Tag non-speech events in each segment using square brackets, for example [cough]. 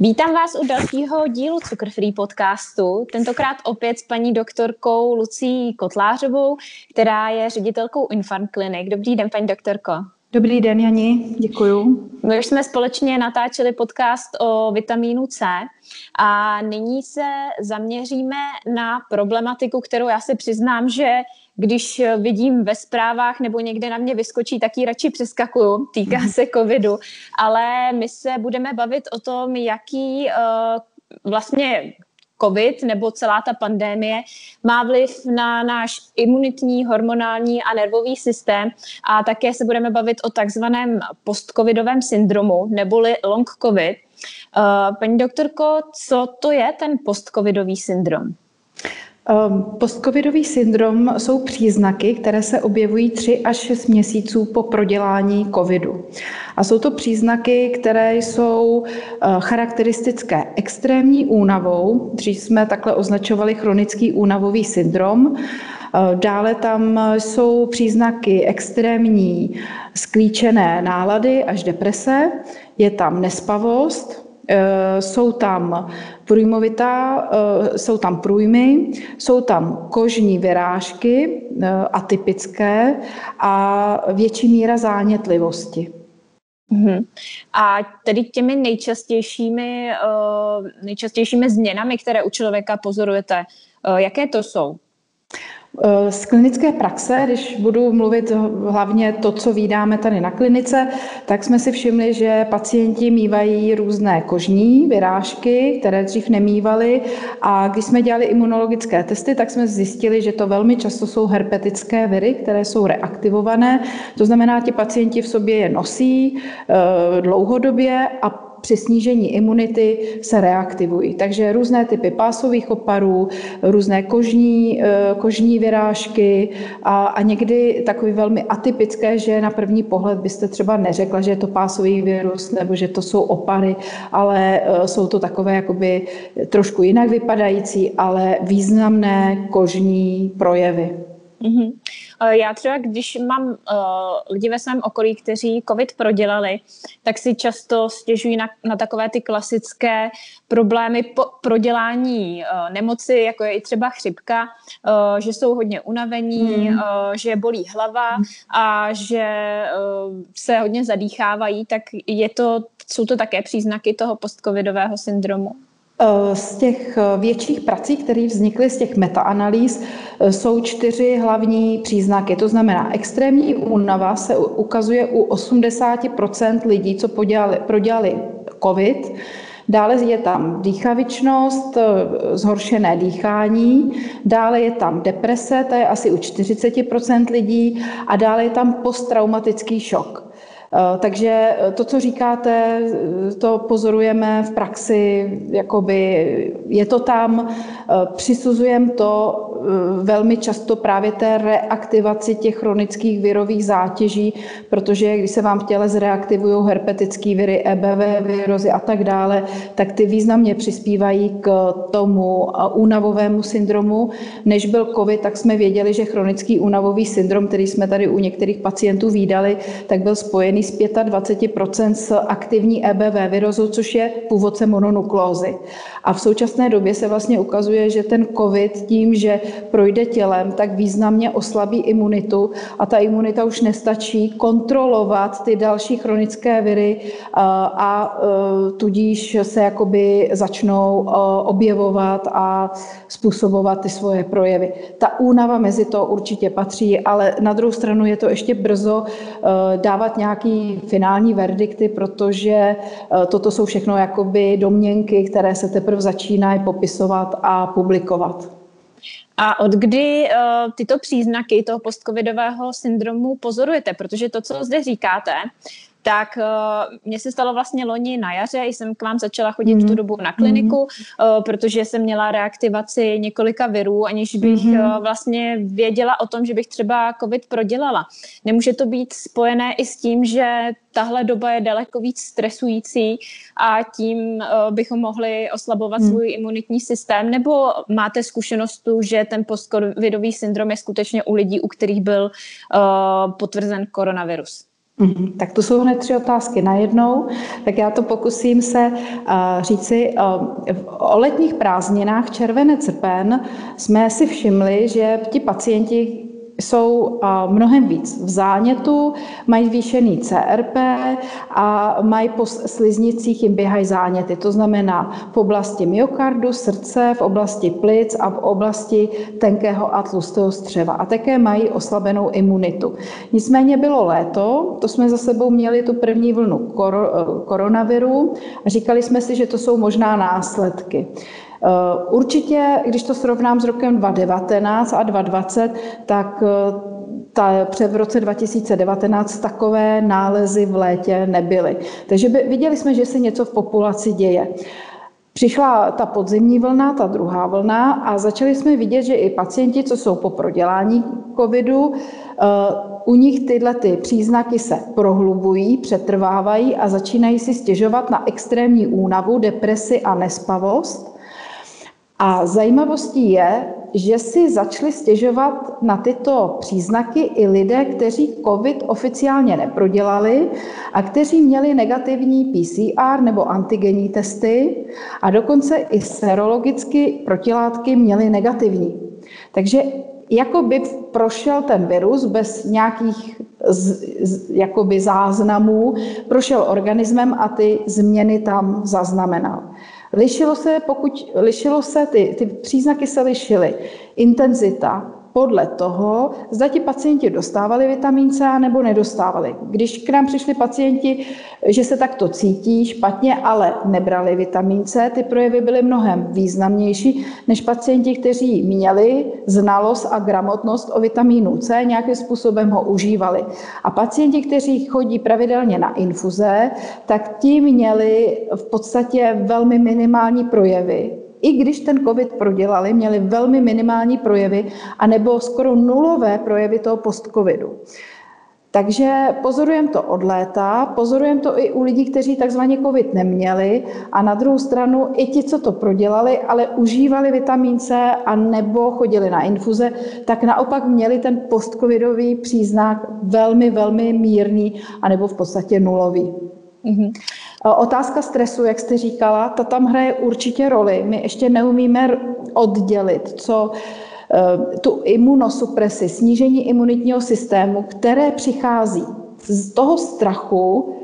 Vítám vás u dalšího dílu Cukr Free podcastu, tentokrát opět s paní doktorkou Lucí Kotlářovou, která je ředitelkou Infarm Clinic. Dobrý den, paní doktorko. Dobrý den, Jani, děkuju. My už jsme společně natáčeli podcast o vitamínu C a nyní se zaměříme na problematiku, kterou já si přiznám, že když vidím ve zprávách nebo někde na mě vyskočí, tak ji radši přeskakuju, týká mhm. se covidu, ale my se budeme bavit o tom, jaký uh, vlastně COVID nebo celá ta pandémie má vliv na náš imunitní, hormonální a nervový systém a také se budeme bavit o takzvaném postcovidovém syndromu neboli long covid. Uh, paní doktorko, co to je ten postcovidový syndrom? Ehm, postcovidový syndrom jsou příznaky, které se objevují 3 až 6 měsíců po prodělání covidu. A jsou to příznaky, které jsou eh, charakteristické extrémní únavou. Dřív jsme takhle označovali chronický únavový syndrom. Eh, dále tam jsou příznaky extrémní sklíčené nálady až deprese. Je tam nespavost, jsou tam průjmovitá, eh, jsou tam průjmy, jsou tam kožní vyrážky eh, atypické a větší míra zánětlivosti. Uhum. A tedy těmi nejčastějšími, nejčastějšími změnami, které u člověka pozorujete, jaké to jsou? Eh, z klinické praxe, když budu mluvit hlavně to, co vydáme tady na klinice, tak jsme si všimli, že pacienti mývají různé kožní vyrážky, které dřív nemývali a když jsme dělali imunologické testy, tak jsme zjistili, že to velmi často jsou herpetické viry, které jsou reaktivované. To znamená, ti pacienti v sobě je nosí eh, dlouhodobě a při snížení imunity se reaktivují. Takže různé typy pásových oparů, různé kožní, eh, kožní vyrážky a, a někdy takový velmi atypické, že na první pohled byste třeba neřekla, že je to pásový virus nebo že to jsou opary, ale eh, jsou to takové jakoby trošku jinak vypadající, ale významné kožní projevy. Mm-hmm. Já třeba, když mám uh, lidi ve svém okolí, kteří COVID prodělali, tak si často stěžují na, na takové ty klasické problémy po prodělání uh, nemoci, jako je i třeba chřipka, uh, že jsou hodně unavení, mm. uh, že bolí hlava mm. a že uh, se hodně zadýchávají, tak je to, jsou to také příznaky toho postcovidového syndromu. Eh, z těch eh, větších prací, které vznikly z těch metaanalýz, eh, jsou čtyři hlavní příznaky. To znamená, extrémní únava se ukazuje u 80% lidí, co podělali, prodělali COVID. Dále je tam dýchavičnost, zhoršené dýchání, dále je tam deprese, to je asi u 40% lidí, a dále je tam posttraumatický šok. Eh, takže eh, to, co říkáte, eh, to pozorujeme v praxi, jakoby je to tam, přisuzujeme to velmi často právě té reaktivaci těch chronických virových zátěží, protože když se vám v těle zreaktivují herpetické viry, EBV virozy a tak dále, tak ty významně přispívají k tomu únavovému syndromu. Než byl COVID, tak jsme věděli, že chronický únavový syndrom, který jsme tady u některých pacientů výdali, tak byl spojený z 25% s aktivní EBV virozu, což je původce mononuklózy. A v současné době se vlastně ukazuje, že ten COVID tím, že projde tělem, tak významně oslabí imunitu a ta imunita už nestačí kontrolovat ty další chronické viry a, a e, tudíž se jakoby začnou e, objevovat a způsobovat ty svoje projevy. Ta únava mezi to určitě patří, ale na druhou stranu je to ještě brzo dávat nějaký finální verdikty, protože toto jsou všechno jakoby domněnky, které se teprve začínají popisovat a publikovat. A od kdy uh, tyto příznaky toho postcovidového syndromu pozorujete? Protože to, co zde říkáte, tak uh, mně se stalo vlastně loni na jaře, jsem k vám začala chodit mm. v tu dobu na kliniku, mm. uh, protože jsem měla reaktivaci několika virů, aniž bych mm. uh, vlastně věděla o tom, že bych třeba COVID prodělala. Nemůže to být spojené i s tím, že tahle doba je daleko víc stresující a tím uh, bychom mohli oslabovat mm. svůj imunitní systém, nebo máte zkušenost tu, že ten postcovidový syndrom je skutečně u lidí, u kterých byl uh, potvrzen koronavirus? Mm, tak to jsou hned tři otázky najednou, tak já to pokusím se uh, říci. Uh, o letních prázdninách červené srpen jsme si všimli, že ti pacienti jsou mnohem víc v zánětu, mají zvýšený CRP a mají po sliznicích jim běhají záněty. To znamená v oblasti myokardu, srdce, v oblasti plic a v oblasti tenkého a tlustého střeva. A také mají oslabenou imunitu. Nicméně bylo léto, to jsme za sebou měli tu první vlnu koronaviru a říkali jsme si, že to jsou možná následky. Eh, určitě, když to srovnám s rokem 2019 a 2020, tak eh, ta, před v roce 2019 takové nálezy v létě nebyly. Takže by, viděli jsme, že se něco v populaci děje. Přišla ta podzimní vlna, ta druhá vlna a začali jsme vidět, že i pacienti, co jsou po prodělání covidu, eh, u nich tyhle ty příznaky se prohlubují, přetrvávají a začínají si stěžovat na extrémní únavu, depresi a nespavost. A zajímavostí je, že si začali stěžovat na tyto příznaky i lidé, kteří COVID oficiálně neprodělali a kteří měli negativní PCR nebo antigenní testy a dokonce i serologicky protilátky měli negativní. Takže jako by prošel ten virus bez nějakých z, z, jakoby záznamů, prošel organismem a ty změny tam zaznamenal. Lišilo se, pokud lišilo se, ty, ty příznaky se lišily. Intenzita, podle toho, zda ti pacienti dostávali vitamin C nebo nedostávali. Když k nám přišli pacienti, že se takto cítí špatně, ale nebrali vitamin C, ty projevy byly mnohem významnější než pacienti, kteří měli znalost a gramotnost o vitamínu C, nějakým způsobem ho užívali. A pacienti, kteří chodí pravidelně na infuze, tak ti měli v podstatě velmi minimální projevy i když ten COVID prodělali, měli velmi minimální projevy a nebo skoro nulové projevy toho post-COVIDu. Takže pozorujeme to od léta, pozorujeme to i u lidí, kteří takzvaně COVID neměli a na druhou stranu i ti, co to prodělali, ale užívali vitamin C a nebo chodili na infuze, tak naopak měli ten post-covidový příznak velmi, velmi mírný a nebo v podstatě nulový. Mm-hmm. Otázka stresu, jak jste říkala, ta tam hraje určitě roli. My ještě neumíme oddělit, co e, tu imunosupresi, snížení imunitního systému, které přichází z toho strachu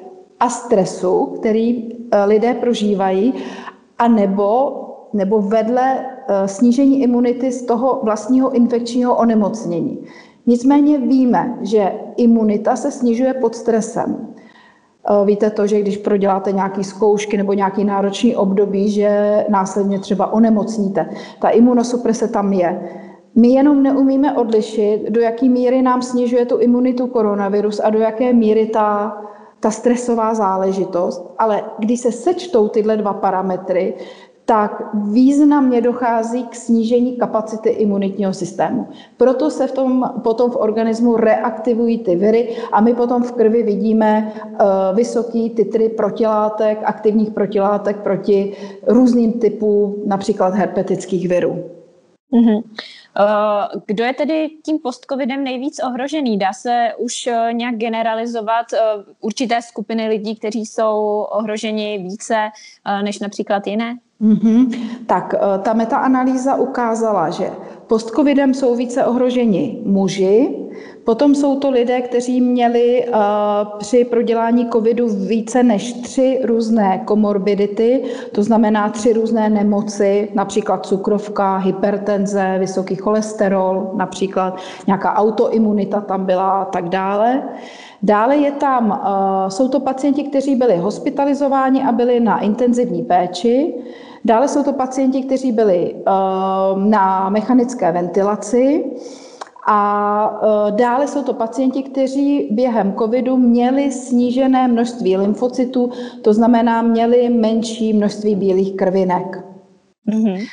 a stresu, který e, lidé prožívají, a nebo, nebo vedle snížení imunity z toho vlastního infekčního onemocnění. Nicméně víme, že imunita se snižuje pod stresem. Eh, víte to, že když proděláte nějaké zkoušky nebo nějaký náročný období, že následně třeba onemocníte. Ta imunosuprese tam je. My jenom neumíme odlišit, do jaké míry nám snižuje tu imunitu koronavirus a do jaké míry ta, ta stresová záležitost. Ale když se sečtou tyhle dva parametry, tak významně dochází k snížení kapacity imunitního systému. Proto se v tom, potom v organismu reaktivují ty viry a my potom v krvi vidíme uh, vysoký titry protilátek, aktivních protilátek proti různým typům například herpetických virů. Mm-hmm. Kdo je tedy tím postcovidem nejvíc ohrožený? Dá se už eh, nějak generalizovat určité skupiny lidí, kteří jsou ohroženi více než například jiné? Mm-hmm. Tak eh, ta metaanalýza ukázala, že postcovidem jsou více ohroženi muži, potom jsou to lidé, kteří měli uh, při prodělání covidu více než tři různé komorbidity, to znamená tři různé nemoci, například cukrovka, hypertenze, vysoký cholesterol, například nějaká autoimunita tam byla a tak dále. Dále je tam, uh, jsou to pacienti, kteří byli hospitalizováni a byli na intenzivní péči. Dále jsou to pacienti, kteří byli eh, na mechanické ventilaci. A eh, dále jsou to pacienti, kteří během covidu měli snížené množství lymfocytů, to znamená, měli menší množství bílých krvinek. Mm-hmm.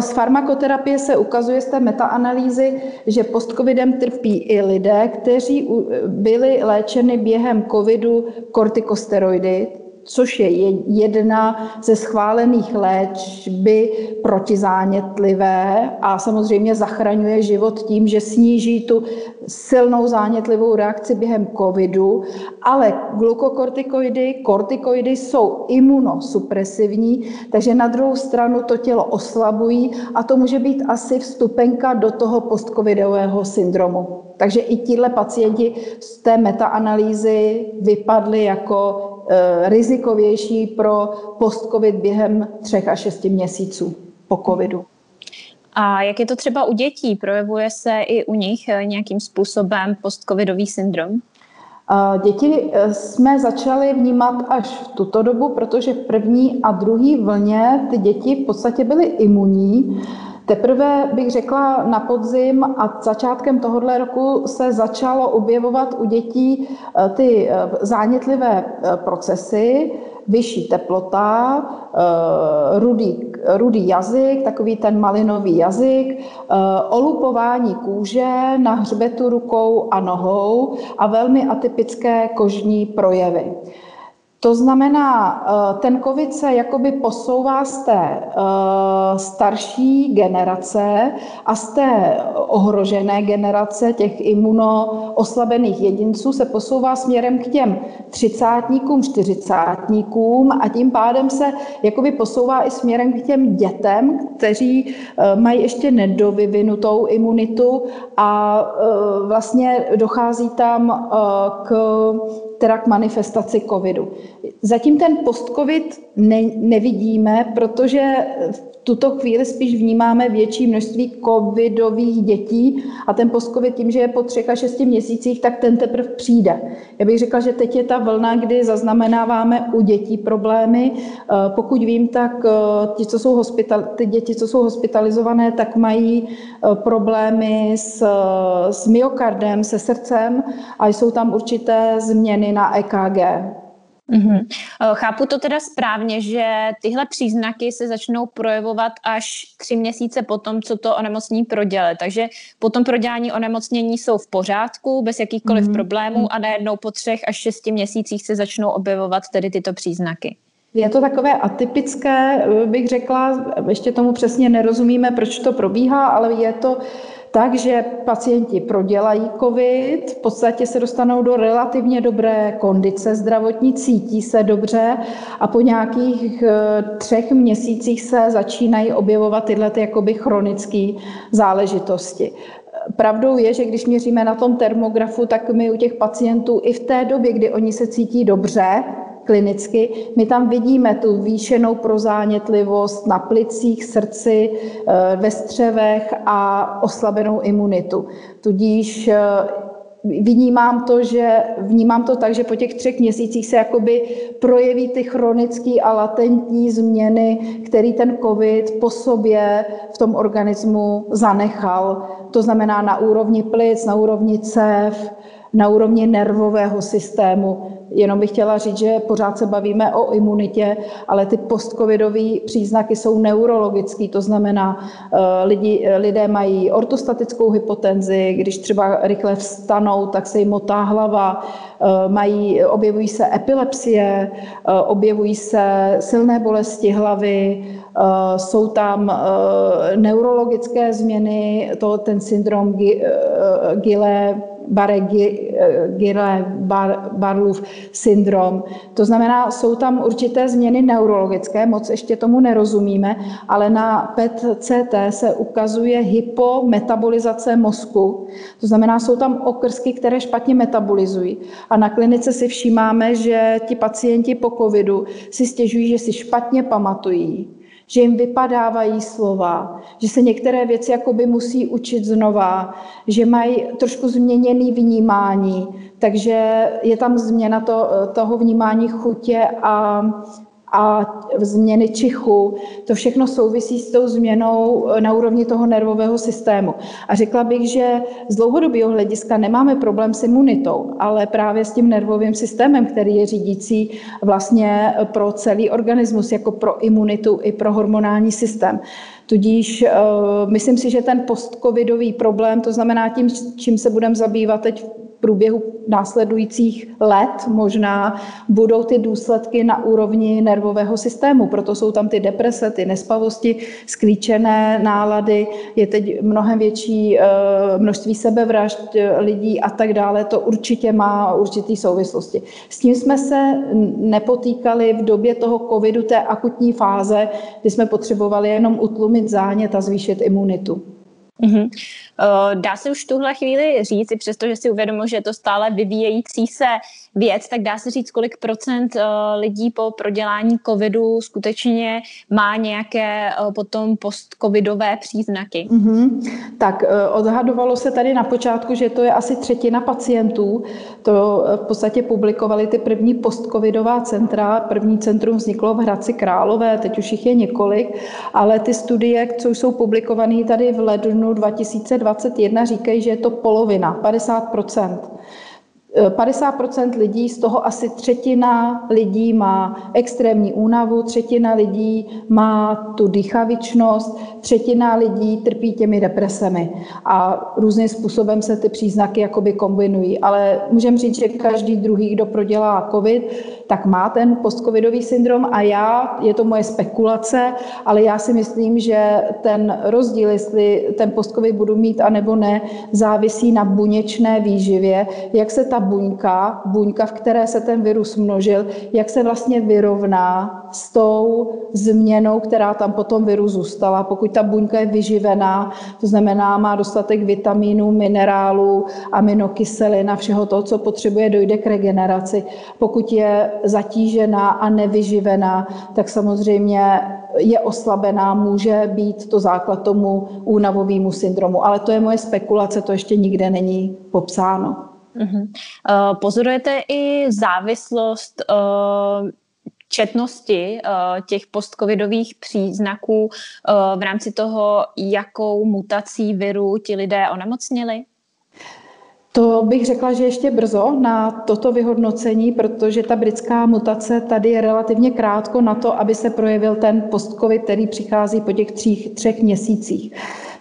Z farmakoterapie se ukazuje z té metaanalýzy, že postcovidem trpí i lidé, kteří byli léčeni během covidu kortikosteroidy, což je jedna ze schválených léčby protizánětlivé a samozřejmě zachraňuje život tím, že sníží tu silnou zánětlivou reakci během covidu, ale glukokortikoidy, kortikoidy jsou imunosupresivní, takže na druhou stranu to tělo oslabují a to může být asi vstupenka do toho postcovidového syndromu. Takže i tihle pacienti z té metaanalýzy vypadli jako rizikovější pro post-covid během třech a šesti měsíců po covidu. A jak je to třeba u dětí? Projevuje se i u nich e, nějakým způsobem post-covidový syndrom? Děti e, jsme začali vnímat až v tuto dobu, protože v první a druhé vlně ty děti v podstatě byly imunní. Teprve bych řekla na podzim a začátkem tohohle roku se začalo objevovat u dětí eh, ty eh, zánětlivé eh, procesy, vyšší teplota, rudý, rudý jazyk, takový ten malinový jazyk, olupování kůže na hřbetu rukou a nohou a velmi atypické kožní projevy. To znamená, eh, ten COVID se jakoby posouvá z té eh, starší generace a z té ohrožené generace těch imunooslabených jedinců se posouvá směrem k těm třicátníkům, čtyřicátníkům a tím pádem se jakoby posouvá i směrem k těm dětem, kteří eh, mají ještě nedovyvinutou imunitu a vlastně dochází tam k teda k manifestaci covidu. Zatím ten post-covid ne, nevidíme, protože v tuto chvíli spíš vnímáme větší množství covidových dětí a ten post-covid tím, že je po třech a šesti měsících, tak ten teprve přijde. Já bych řekla, že teď je ta vlna, kdy zaznamenáváme u dětí problémy. Eh, pokud vím, tak eh, ti, co jsou hospital, ty děti, co jsou hospitalizované, tak mají eh, problémy s, s myokardem, se srdcem a jsou tam určité změny na EKG. Mm-hmm. Chápu to teda správně, že tyhle příznaky se začnou projevovat až tři měsíce po tom, co to onemocnění proděle. Takže po tom prodělání onemocnění jsou v pořádku, bez jakýchkoliv mm-hmm. problémů a najednou po třech až šesti měsících se začnou objevovat tedy tyto příznaky. Je to takové atypické, bych řekla, ještě tomu přesně nerozumíme, proč to probíhá, ale je to takže pacienti prodělají COVID, v podstatě se dostanou do relativně dobré kondice zdravotní, cítí se dobře a po nějakých eh, třech měsících se začínají objevovat tyhle ty jakoby chronické záležitosti. Pravdou je, že když měříme na tom termografu, tak my u těch pacientů i v té době, kdy oni se cítí dobře, klinicky. My tam vidíme tu výšenou prozánětlivost na plicích, srdci, eh, ve střevech a oslabenou imunitu. Tudíž eh, vnímám to, že, vnímám to tak, že po těch třech měsících se jakoby projeví ty chronické a latentní změny, který ten COVID po sobě v tom organismu zanechal. To znamená na úrovni plic, na úrovni cév, na úrovni nervového systému. Jenom bych chtěla říct, že pořád se bavíme o imunitě, ale ty postcovidové příznaky jsou neurologické, to znamená, eh, lidi, lidé mají ortostatickou hypotenzi, když třeba rychle vstanou, tak se jim motá hlava, eh, mají, objevují se epilepsie, eh, objevují se silné bolesti hlavy, jsou tam neurologické změny, to, ten syndrom Gile Barre-Gile-Barlův syndrom. To znamená, jsou tam určité změny neurologické, moc ještě tomu nerozumíme, ale na PET-CT se ukazuje hypometabolizace mozku. To znamená, jsou tam okrsky, které špatně metabolizují. A na klinice si všímáme, že ti pacienti po covidu si stěžují, že si špatně pamatují, že jim vypadávají slova, že se některé věci jakoby musí učit znova, že mají trošku změněný vnímání, takže je tam změna to, toho vnímání chutě a a změny čichu, to všechno souvisí s tou změnou na úrovni toho nervového systému. A řekla bych, že z dlouhodobého hlediska nemáme problém s imunitou, ale právě s tím nervovým systémem, který je řídící vlastně pro celý organismus, jako pro imunitu i pro hormonální systém. Tudíž uh, myslím si, že ten postcovidový problém, to znamená tím, čím se budeme zabývat teď průběhu následujících let možná budou ty důsledky na úrovni nervového systému. Proto jsou tam ty deprese, ty nespavosti, sklíčené nálady, je teď mnohem větší eh, množství sebevražd lidí a tak dále. To určitě má určitý souvislosti. S tím jsme se nepotýkali v době toho covidu, té akutní fáze, kdy jsme potřebovali jenom utlumit zánět a zvýšit imunitu. Mm-hmm. Dá se už tuhle chvíli říct, i přesto, že si uvědomil, že je to stále vyvíjející se věc, tak dá se říct, kolik procent eh, lidí po prodělání covidu skutečně má nějaké eh, potom post-covidové příznaky? Mm-hmm. Tak odhadovalo se tady na počátku, že to je asi třetina pacientů. To v podstatě publikovali ty první post-covidová centra. První centrum vzniklo v Hradci Králové, teď už jich je několik, ale ty studie, co jsou publikované tady v lednu 2020, 2021 říkají, že je to polovina, 50 50% lidí, z toho asi třetina lidí má extrémní únavu, třetina lidí má tu dýchavičnost, třetina lidí trpí těmi depresemi a různým způsobem se ty příznaky jakoby kombinují. Ale můžeme říct, že každý druhý, kdo prodělá covid, tak má ten postcovidový syndrom. A já, je to moje spekulace, ale já si myslím, že ten rozdíl, jestli ten postcovid budu mít a nebo ne, závisí na buněčné výživě, jak se ta buňka, buňka, v které se ten virus množil, jak se vlastně vyrovná s tou změnou, která tam potom virus zůstala. Pokud ta buňka je vyživená, to znamená, má dostatek vitamínů, minerálů, aminokyselin a všeho toho, co potřebuje, dojde k regeneraci. Pokud je zatížená a nevyživená, tak samozřejmě je oslabená, může být to základ tomu únavovému syndromu. Ale to je moje spekulace, to ještě nikde není popsáno. Uh-huh. Uh, pozorujete i závislost uh, četnosti uh, těch postcovidových příznaků uh, v rámci toho, jakou mutací viru ti lidé onemocnili? To bych řekla, že ještě brzo na toto vyhodnocení, protože ta britská mutace tady je relativně krátko na to, aby se projevil ten postcovid, který přichází po těch třích, třech měsících.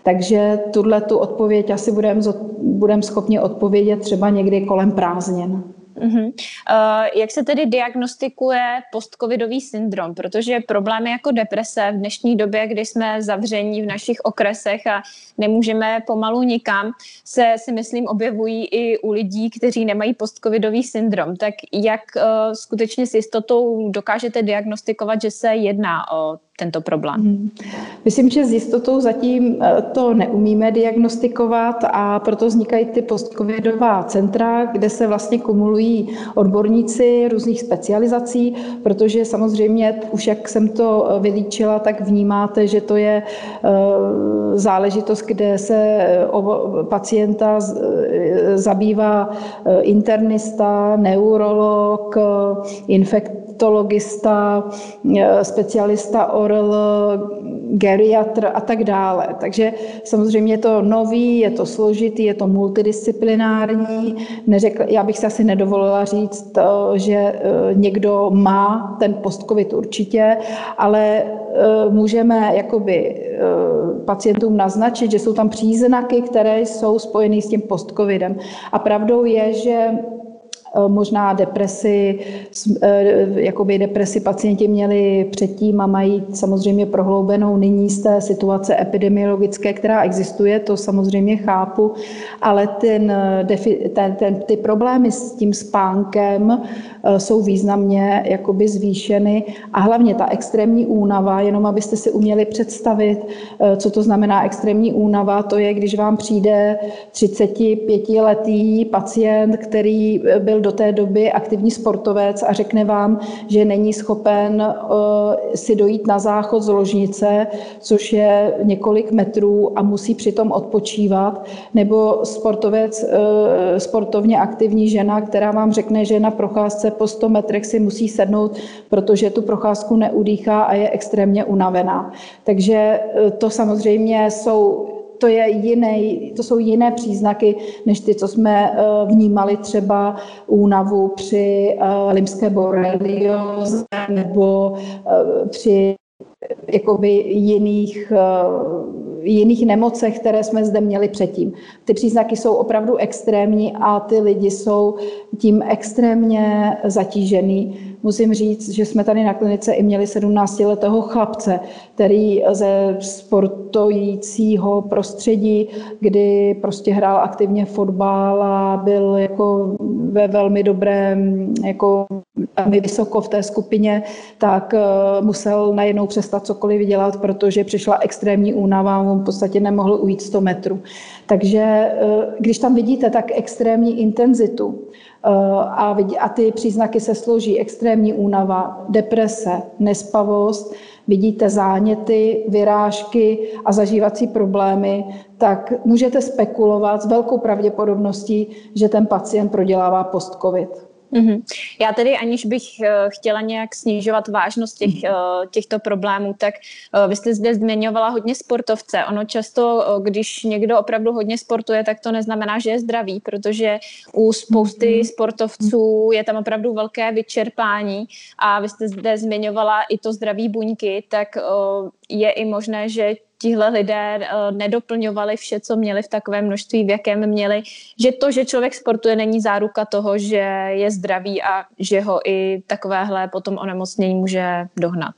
Takže tuhle tu odpověď asi budeme budem schopni odpovědět třeba někdy kolem prázdnin. Uh-huh. Uh, jak se tedy diagnostikuje postcovidový syndrom? Protože problémy jako deprese v dnešní době, kdy jsme zavření v našich okresech a nemůžeme pomalu nikam, se si myslím objevují i u lidí, kteří nemají postcovidový syndrom. Tak jak uh, skutečně s jistotou dokážete diagnostikovat, že se jedná o tento problém? Hmm. Myslím, že s jistotou zatím eh, to neumíme diagnostikovat a proto vznikají ty postcovidová centra, kde se vlastně kumulují odborníci různých specializací, protože samozřejmě už jak jsem to eh, vylíčila, tak vnímáte, že to je eh, záležitost, kde se pacienta zabývá internista, neurolog, infekt infektologista, eh, specialista ORL, geriatr a tak dále. Takže samozřejmě je to nový, je to složitý, je to multidisciplinární. Neřekl, já bych se asi nedovolila říct, eh, že eh, někdo má ten postcovid určitě, ale můžeme jakoby pacientům naznačit, že jsou tam příznaky, které jsou spojeny s tím postcovidem. A pravdou je, že možná depresi, eh, jakoby depresi pacienti měli předtím a mají samozřejmě prohloubenou nyní z té situace epidemiologické, která existuje, to samozřejmě chápu, ale ten, ten, ten, ty problémy s tím spánkem eh, jsou významně jakoby zvýšeny a hlavně ta extrémní únava, jenom abyste si uměli představit, co to znamená extrémní únava, to je, když vám přijde 35-letý pacient, který byl do té doby aktivní sportovec a řekne vám, že není schopen eh, si dojít na záchod z ložnice, což je několik metrů a musí přitom odpočívat, nebo sportovec, eh, sportovně aktivní žena, která vám řekne, že na procházce po 100 metrech si musí sednout, protože tu procházku neudýchá a je extrémně unavená. Takže eh, to samozřejmě jsou to, je jiný, to jsou jiné příznaky, než ty, co jsme eh, vnímali třeba únavu při uh, limské borelioze nebo uh, při jakoby jiných, jiných nemocech, které jsme zde měli předtím. Ty příznaky jsou opravdu extrémní a ty lidi jsou tím extrémně zatížený. Musím říct, že jsme tady na klinice i měli 17-letého chlapce, který ze sportujícího prostředí, kdy prostě hrál aktivně fotbal a byl jako ve velmi dobrém, jako velmi vysoko v té skupině, tak eh, musel najednou přestat cokoliv dělat, protože přišla extrémní únava, on v podstatě nemohl ujít 100 metrů. Takže eh, když tam vidíte tak extrémní intenzitu, a, a ty příznaky se složí extrémní únava, deprese, nespavost, vidíte záněty, vyrážky a zažívací problémy, tak můžete spekulovat s velkou pravděpodobností, že ten pacient prodělává post-covid. Mm-hmm. Já tedy, aniž bych uh, chtěla nějak snižovat vážnost těch, uh, těchto problémů, tak uh, vy jste zde zmiňovala hodně sportovce. Ono často, když někdo opravdu hodně sportuje, tak to neznamená, že je zdravý, protože u spousty mm-hmm. sportovců je tam opravdu velké vyčerpání a vy jste zde zmiňovala i to zdraví buňky, tak je i možné, že tihle lidé uh, nedoplňovali vše, co měli v takovém množství, v jakém měli, že to, že člověk sportuje, není záruka toho, že je zdravý a že ho i takovéhle potom onemocnění může dohnat.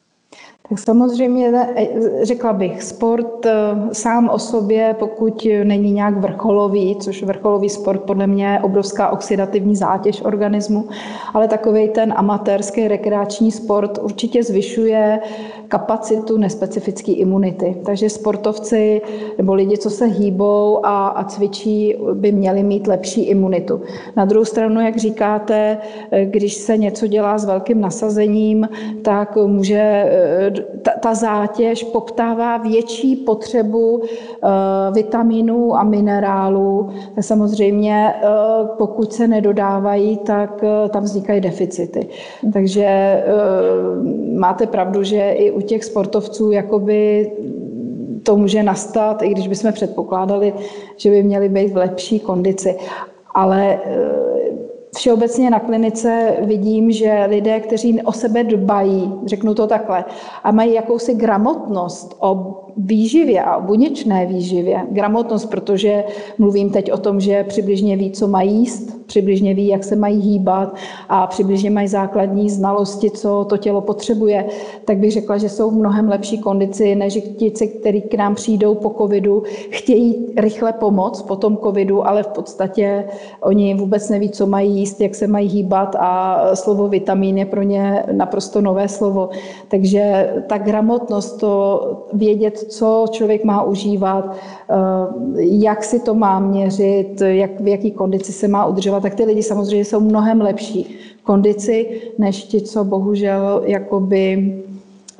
Samozřejmě e, řekla bych, sport e, sám o sobě, pokud není nějak vrcholový, což vrcholový sport podle mě je obrovská oxidativní zátěž organismu, ale takový ten amatérský rekreační sport určitě zvyšuje kapacitu nespecifické imunity. Takže sportovci nebo lidi, co se hýbou a, a cvičí, by měli mít lepší imunitu. Na druhou stranu, jak říkáte, e, když se něco dělá s velkým nasazením, tak může ta, ta zátěž poptává větší potřebu uh, vitaminů a minerálů. Samozřejmě, uh, pokud se nedodávají, tak uh, tam vznikají deficity. Takže máte pravdu, že i u těch sportovců jakoby to může nastat, i když bychom předpokládali, že by měli být v lepší kondici. Ale Všeobecně na klinice vidím, že lidé, kteří o sebe dbají, řeknu to takhle, a mají jakousi gramotnost o výživě a o buněčné výživě, gramotnost, protože mluvím teď o tom, že přibližně ví, co mají jíst, přibližně ví, jak se mají hýbat a přibližně mají základní znalosti, co to tělo potřebuje, tak bych řekla, že jsou v mnohem lepší kondici, než ti, kteří k nám přijdou po covidu, chtějí rychle pomoct po tom covidu, ale v podstatě oni vůbec neví, co mají jíst, jak se mají hýbat a slovo vitamin je pro ně naprosto nové slovo. Takže ta gramotnost, to vědět, co člověk má užívat, eh, jak si to má měřit, jak, v jaký kondici se má udržovat, tak ty lidi samozřejmě jsou mnohem lepší kondici, než ti, co bohužel jakoby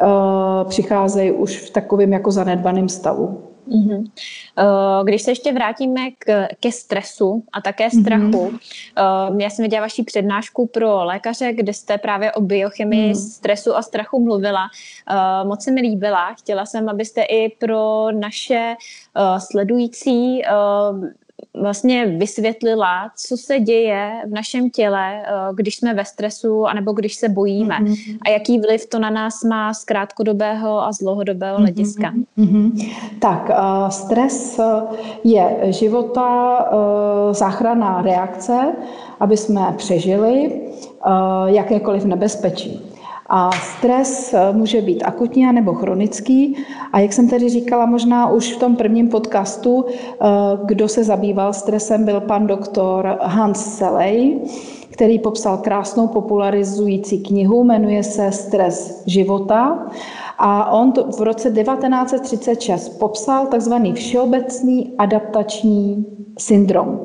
uh, přicházejí už v takovém jako zanedbaném stavu. Mm-hmm. Když se ještě vrátíme k, ke stresu a také strachu, mm-hmm. já jsem viděla vaši přednášku pro lékaře, kde jste právě o biochemii mm-hmm. stresu a strachu mluvila. Eh, moc se mi líbila. Chtěla jsem, abyste i pro naše sledující vlastně vysvětlila, co se děje v našem těle, eh, když jsme ve stresu, anebo když se bojíme mm-hmm. a jaký vliv to na nás má z krátkodobého a z dlouhodobého mm-hmm. hlediska. Mm-hmm. Tak, uh, stres eh, je života záchranná reakce, aby jsme přežili jakékoliv nebezpečí. A stres eh, může být akutní nebo chronický. A jak jsem tedy říkala, možná už v tom prvním podcastu, eh, kdo se zabýval stresem, byl pan doktor Hans Selej, který popsal krásnou popularizující knihu, jmenuje se Stres života. A on to v roce 1936 popsal takzvaný všeobecný adaptační syndrom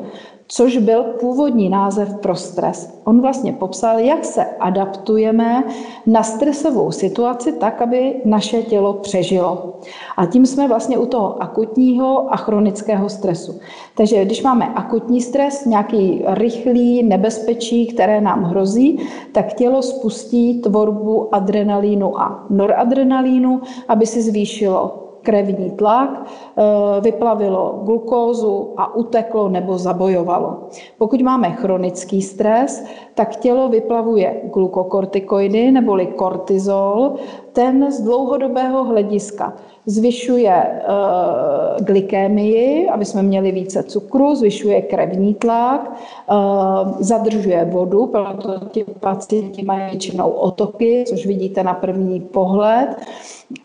což byl původní název pro stres. On vlastně popsal, jak se adaptujeme na stresovou situaci tak, aby naše tělo přežilo. A tím jsme vlastně u toho akutního a chronického stresu. Takže když máme akutní stres, nějaký rychlý nebezpečí, které nám hrozí, tak tělo spustí tvorbu adrenalínu a noradrenalínu, aby si zvýšilo krevní tlak, vyplavilo glukózu a uteklo nebo zabojovalo. Pokud máme chronický stres, tak tělo vyplavuje glukokortikoidy neboli kortizol, ten z dlouhodobého hlediska zvyšuje uh, glykémii, aby jsme měli více cukru, zvyšuje krevní tlak, uh, zadržuje vodu, proto ti pacienti mají většinou otoky, což vidíte na první pohled.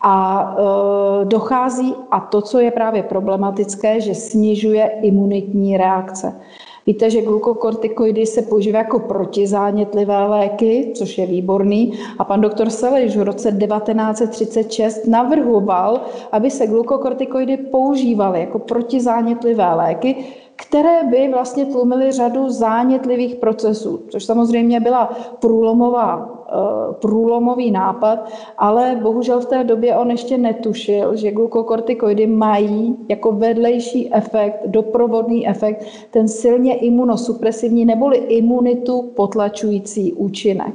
A uh, dochází, a to, co je právě problematické, že snižuje imunitní reakce. Víte, že glukokortikoidy se používají jako protizánětlivé léky, což je výborný. A pan doktor Seleš v roce 1936 navrhoval, aby se glukokortikoidy používaly jako protizánětlivé léky, které by vlastně tlumily řadu zánětlivých procesů, což samozřejmě byla průlomová Eh, průlomový nápad, ale bohužel v té době on ještě netušil, že glukokortikoidy mají jako vedlejší efekt, doprovodný efekt, ten silně imunosupresivní neboli imunitu potlačující účinek.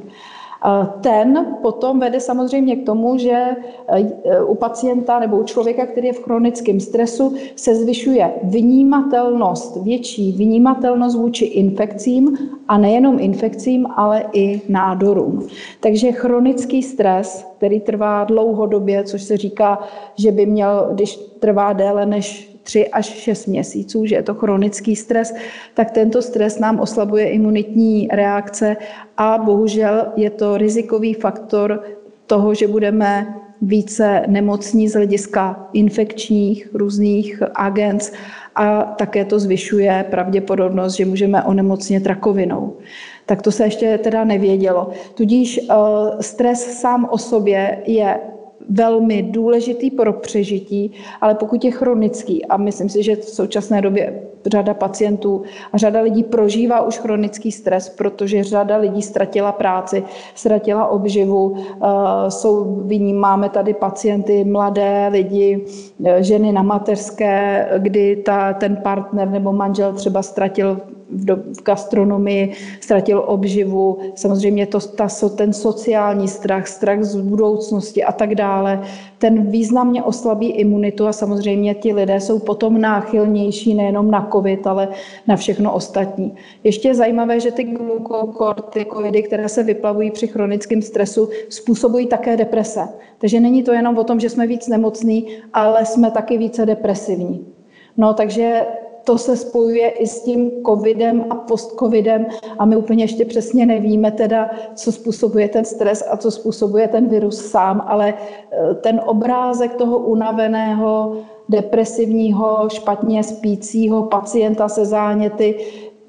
Ten potom vede samozřejmě k tomu, že e, u pacienta nebo u člověka, který je v chronickém stresu, se zvyšuje vnímatelnost, větší vnímatelnost vůči infekcím a nejenom infekcím, ale i nádorům. Takže chronický stres, který trvá dlouhodobě, což se říká, že by měl, když trvá déle než 3 až 6 měsíců, že je to chronický stres, tak tento stres nám oslabuje imunitní reakce a bohužel je to rizikový faktor toho, že budeme více nemocní z hlediska infekčních různých agent a také to zvyšuje pravděpodobnost, že můžeme onemocnit rakovinou. Tak to se ještě teda nevědělo. Tudíž eh, stres sám o sobě je velmi důležitý pro přežití, ale pokud je chronický, a myslím si, že v současné době řada pacientů a řada lidí prožívá už chronický stres, protože řada lidí ztratila práci, ztratila obživu, eh, jsou, vidím, máme tady pacienty, mladé lidi, eh, ženy na mateřské, kdy ta, ten partner nebo manžel třeba ztratil v, v gastronomii, ztratil obživu, samozřejmě to, ta, ten sociální strach, strach z budoucnosti a tak dále, ten významně oslabí imunitu a samozřejmě ti lidé jsou potom náchylnější nejenom na covid, ale na všechno ostatní. Ještě je zajímavé, že ty glukokortikoidy, které se vyplavují při chronickém stresu, způsobují také deprese. Takže není to jenom o tom, že jsme víc nemocní, ale jsme taky více depresivní. No, takže to se spojuje i s tím covidem a post-covidem a my úplně ještě přesně nevíme teda, co způsobuje ten stres a co způsobuje ten virus sám, ale e, ten obrázek toho unaveného, depresivního, špatně spícího pacienta se záněty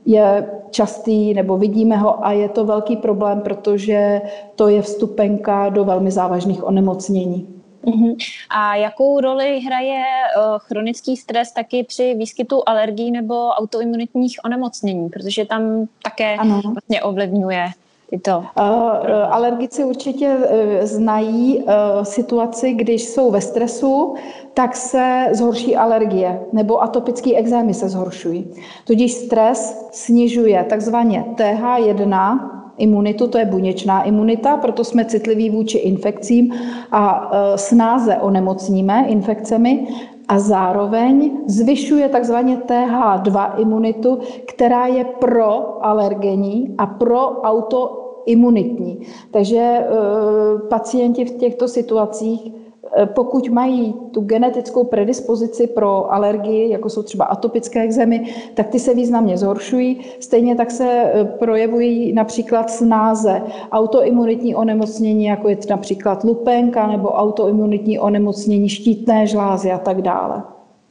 je častý, nebo vidíme ho a je to velký problém, protože to je vstupenka do velmi závažných onemocnění. Uh-huh. A jakou roli hraje uh, chronický stres taky při výskytu alergií nebo autoimunitních onemocnění, protože tam také ano. vlastně ovlivňuje tyto. Uh, alergici určitě znají uh, situaci, když jsou ve stresu, tak se zhorší alergie nebo atopické exémy se zhoršují. Tudíž stres snižuje takzvaně TH1 imunitu, to je buněčná imunita, proto jsme citliví vůči infekcím a e, snáze onemocníme infekcemi a zároveň zvyšuje takzvaně TH2 imunitu, která je pro alergení a pro autoimunitní. Takže e, pacienti v těchto situacích pokud mají tu genetickou predispozici pro alergii, jako jsou třeba atopické exémy, tak ty se významně zhoršují. Stejně tak se eh, projevují například snáze autoimunitní onemocnění, jako je například lupenka nebo autoimunitní onemocnění štítné žlázy a tak dále.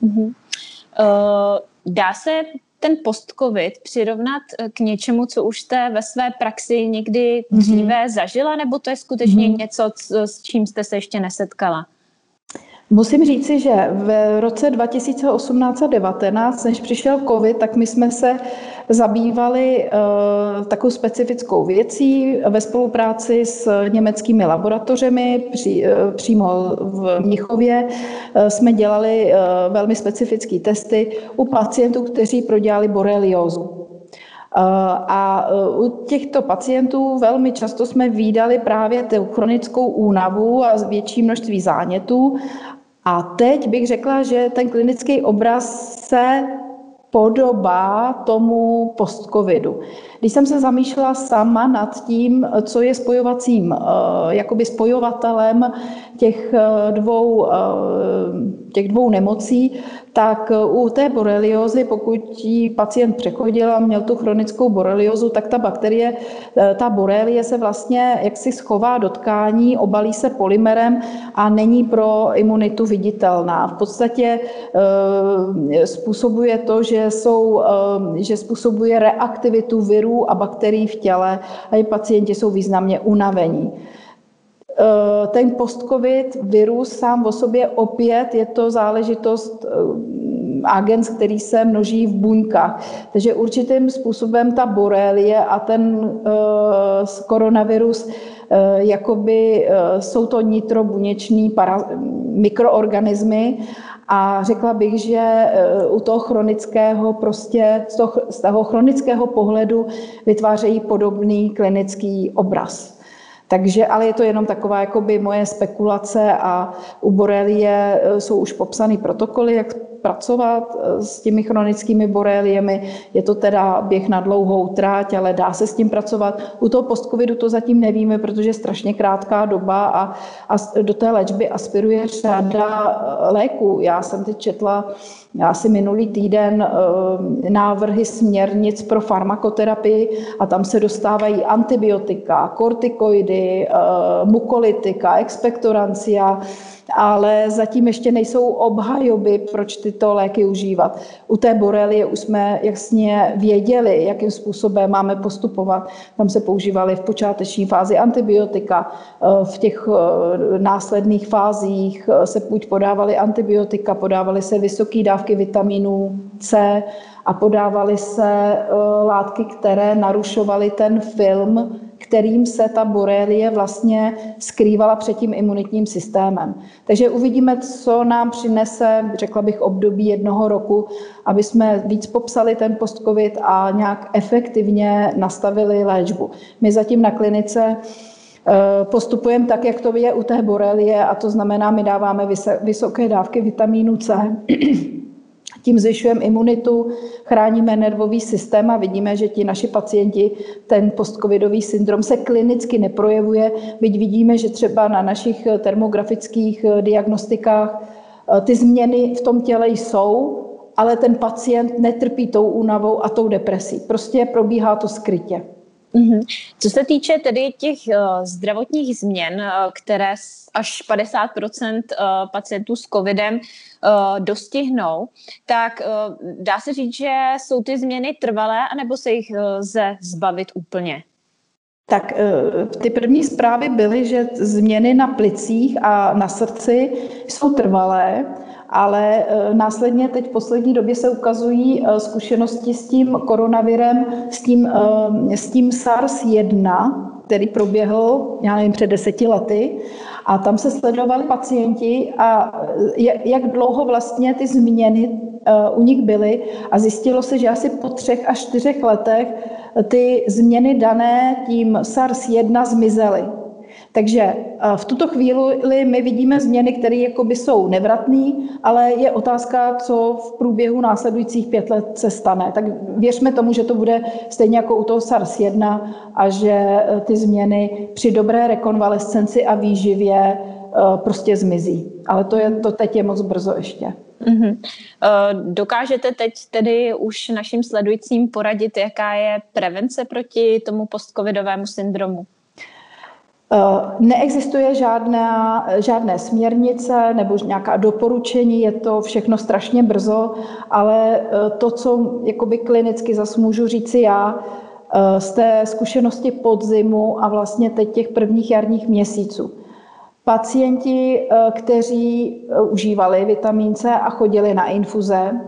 Uh-huh. Uh, dá se ten post-covid přirovnat k něčemu, co už jste ve své praxi někdy mhm. dříve mm-hmm. zažila, nebo to je skutečně mm-hmm. něco, s čím jste se ještě nesetkala? Musím říci, že v roce 2018 a 2019, než přišel COVID, tak my jsme se zabývali uh, takovou specifickou věcí ve spolupráci s německými laboratořemi při, uh, přímo v Mnichově. Uh, jsme dělali velmi specifické testy u pacientů, kteří prodělali boreliózu. A u těchto pacientů velmi často jsme výdali právě tu chronickou únavu a větší množství zánětů A teď bych řekla, že ten klinický obraz se podobá tomu post-covidu. Když jsem se zamýšlela sama nad tím, co je spojovacím, eh, jakoby spojovatelem těch eh, dvou, eh, těch dvou nemocí, tak u té boreliozy, pokud ji pacient přechodil a měl tu chronickou boreliozu, tak ta bakterie, ta borelie se vlastně jaksi schová do tkání, obalí se polymerem a není pro imunitu viditelná. V podstatě způsobuje to, že, jsou, že způsobuje reaktivitu virů a bakterií v těle a i pacienti jsou významně unavení. Eh, ten post-covid virus sám o sobě opět je to záležitost eh, agens, který se množí v buňkách. Takže určitým způsobem ta borelie a ten uh, koronavirus jakoby jsou to nitrobuněční para, mikroorganismy a řekla bych, že u toho chronického prostě z toho, z toho chronického pohledu vytvářejí podobný klinický obraz. Takže, ale je to jenom taková jakoby moje spekulace a u borelie e, jsou už popsány protokoly, jak pracovat e, s těmi chronickými boréliemi. Je to teda běh na dlouhou tráť, ale dá se s tím pracovat. U toho postcovidu to zatím nevíme, protože je strašně krátká doba a, a do té léčby aspiruje řada e, léků. Já jsem teď četla asi minulý týden eh, návrhy směrnic pro farmakoterapii a tam se dostávají antibiotika, kortikoidy, eh, mukolytika, expektorancia, ale zatím ještě nejsou obhajoby, proč tyto léky užívat. U té borelie už jsme jasně věděli, jakým způsobem máme postupovat. Tam se používaly v počáteční fázi antibiotika, eh, v těch eh, následných fázích eh, se buď podávaly antibiotika, podávaly se vysoké dávky vitamínu C a podávaly se látky, které narušovaly ten film kterým se ta borelie vlastně skrývala před tím imunitním systémem. Takže uvidíme, co nám přinese, řekla bych, období jednoho roku, aby jsme víc popsali ten post-covid a nějak efektivně nastavili léčbu. My zatím na klinice eh, postupujeme tak, jak to je u té borelie, a to znamená, my dáváme vysoké dávky vitamínu C tím zvyšujeme imunitu, chráníme nervový systém a vidíme, že ti naši pacienti ten postcovidový syndrom se klinicky neprojevuje, byť vidíme, že třeba na našich termografických diagnostikách eh, ty změny v tom těle jsou, ale ten pacient netrpí tou únavou a tou depresí. Prostě probíhá to skrytě. Mm-hmm. Co se týče tedy těch uh, zdravotních změn, uh, které až 50 uh, pacientů s covidem dostihnou, tak dá se říct, že jsou ty změny trvalé, anebo se jich lze zbavit úplně? Tak ty první zprávy byly, že změny na plicích a na srdci jsou trvalé ale e, následně teď v poslední době se ukazují e, zkušenosti s tím koronavirem, s tím, e, s tím SARS-1, který proběhl, já nevím, před deseti lety. A tam se sledovali pacienti a jak dlouho vlastně ty změny u nich byly a zjistilo se, že asi po třech až čtyřech letech ty změny dané tím SARS-1 zmizely. Takže eh, v tuto chvíli my vidíme změny, které jakoby jsou nevratné, ale je otázka, co v průběhu následujících pět let se stane. Tak věřme tomu, že to bude stejně jako u toho SARS-1 a že eh, ty změny při dobré rekonvalescenci a výživě eh, prostě zmizí. Ale to, je, to teď je moc brzo ještě. Mm-hmm. Dokážete teď tedy už našim sledujícím poradit, jaká je prevence proti tomu postcovidovému syndromu? Eh, neexistuje žádná, žádné směrnice nebo nějaká doporučení, je to všechno strašně brzo, ale eh, to, co jakoby klinicky zase můžu říci já, eh, z té zkušenosti podzimu a vlastně teď těch prvních jarních měsíců. Pacienti, kteří užívali vitamin C a chodili na infuze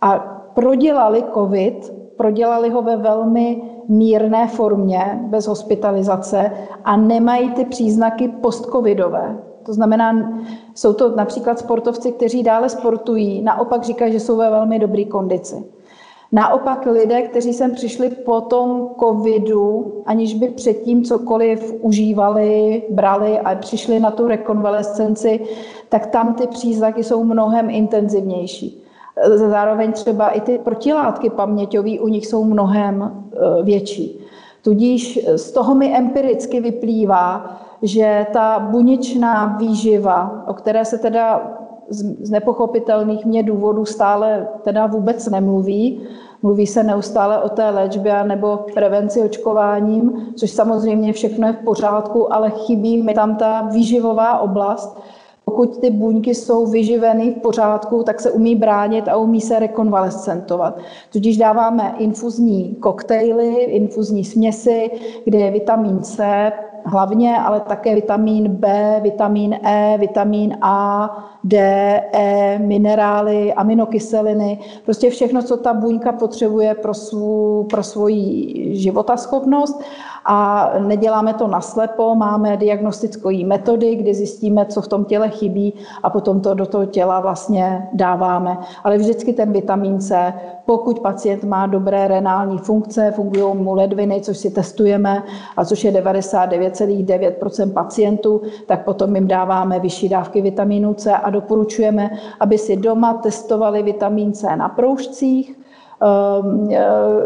a prodělali COVID, prodělali ho ve velmi mírné formě, bez hospitalizace a nemají ty příznaky postcovidové. To znamená, jsou to například sportovci, kteří dále sportují, naopak říkají, že jsou ve velmi dobré kondici. Naopak lidé, kteří sem přišli po tom covidu, aniž by předtím cokoliv užívali, brali a přišli na tu rekonvalescenci, tak tam ty příznaky jsou mnohem intenzivnější. Zároveň třeba i ty protilátky paměťové u nich jsou mnohem e, větší. Tudíž z toho mi empiricky vyplývá, že ta buněčná výživa, o které se teda z nepochopitelných mě důvodů stále teda vůbec nemluví, Mluví se neustále o té léčbě nebo prevenci očkováním, což samozřejmě všechno je v pořádku, ale chybí mi tam ta výživová oblast, pokud ty buňky jsou vyživeny v pořádku, tak se umí bránit a umí se rekonvalescentovat. Tudíž dáváme infuzní koktejly, infuzní směsi, kde je vitamin C hlavně, ale také vitamin B, vitamin E, vitamin A, D, E, minerály, aminokyseliny, prostě všechno, co ta buňka potřebuje pro, svou, pro svoji životaschopnost a neděláme to naslepo, máme diagnostické metody, kdy zjistíme, co v tom těle chybí a potom to do toho těla vlastně dáváme. Ale vždycky ten vitamin C, pokud pacient má dobré renální funkce, fungují mu ledviny, což si testujeme, a což je 99,9% pacientů, tak potom jim dáváme vyšší dávky vitamínu C a doporučujeme, aby si doma testovali vitamin C na proužcích,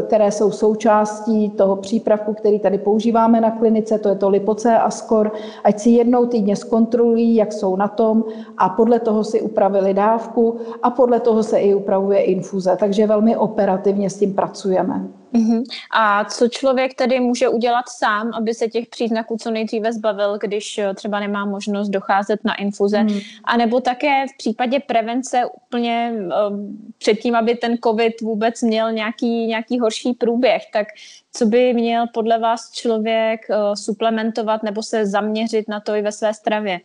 které jsou součástí toho přípravku, který tady používáme na klinice, to je to lipoce a skor, ať si jednou týdně zkontrolují, jak jsou na tom a podle toho si upravili dávku a podle toho se i upravuje infuze, takže velmi operativně s tím pracujeme. Uh-huh. A co člověk tedy může udělat sám, aby se těch příznaků co nejdříve zbavil, když eh, třeba nemá možnost docházet na infuze? Uh-huh. A nebo také v případě prevence úplně um, předtím, aby ten covid vůbec měl nějaký, nějaký horší průběh, tak co by měl podle vás člověk uh, suplementovat nebo se zaměřit na to i ve své stravě?